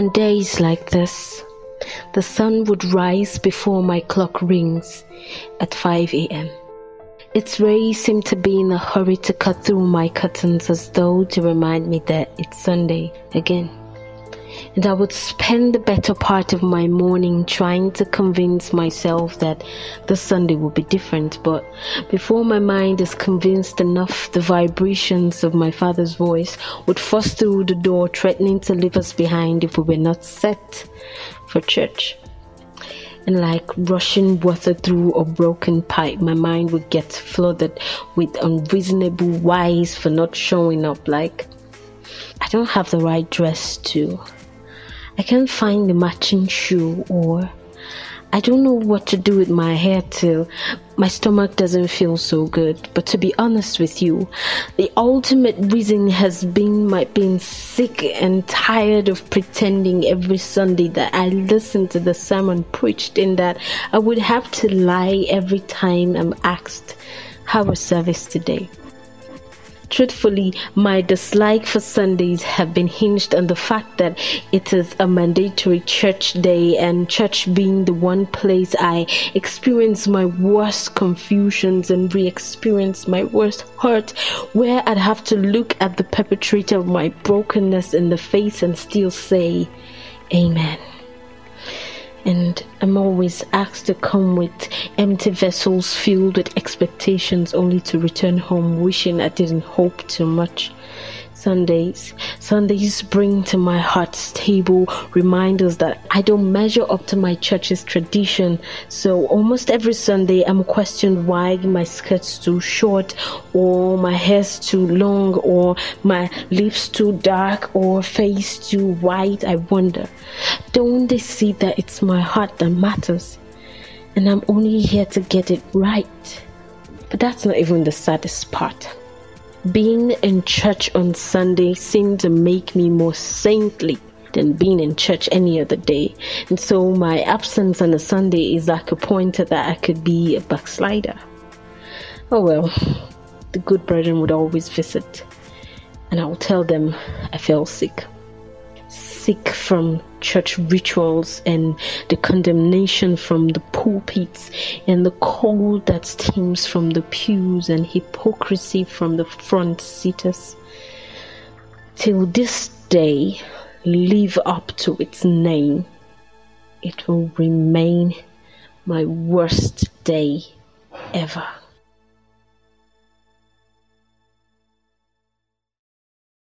On days like this, the sun would rise before my clock rings at 5 a.m. Its rays seem to be in a hurry to cut through my curtains as though to remind me that it's Sunday again and I would spend the better part of my morning trying to convince myself that the Sunday will be different. But before my mind is convinced enough, the vibrations of my father's voice would force through the door, threatening to leave us behind if we were not set for church. And like rushing water through a broken pipe, my mind would get flooded with unreasonable whys for not showing up. Like, I don't have the right dress to I can't find the matching shoe or I don't know what to do with my hair till my stomach doesn't feel so good. But to be honest with you, the ultimate reason has been my being sick and tired of pretending every Sunday that I listen to the sermon preached in that I would have to lie every time I'm asked how was service today. Truthfully, my dislike for Sundays have been hinged on the fact that it is a mandatory church day and church being the one place I experience my worst confusions and re-experience my worst hurt where I'd have to look at the perpetrator of my brokenness in the face and still say, Amen and I'm always asked to come with empty vessels filled with expectations only to return home wishing I didn't hope too much. Sundays. Sundays bring to my heart stable reminders that I don't measure up to my church's tradition. So almost every Sunday I'm questioned why my skirt's too short or my hair's too long or my lips too dark or face too white. I wonder, don't they see that it's my heart that matters? And I'm only here to get it right. But that's not even the saddest part. Being in church on Sunday seemed to make me more saintly than being in church any other day. And so my absence on a Sunday is like a pointer that I could be a backslider. Oh well, the good brethren would always visit, and I will tell them I fell sick sick from church rituals and the condemnation from the pulpits and the cold that steams from the pews and hypocrisy from the front seaters. Till this day, live up to its name. It will remain my worst day ever.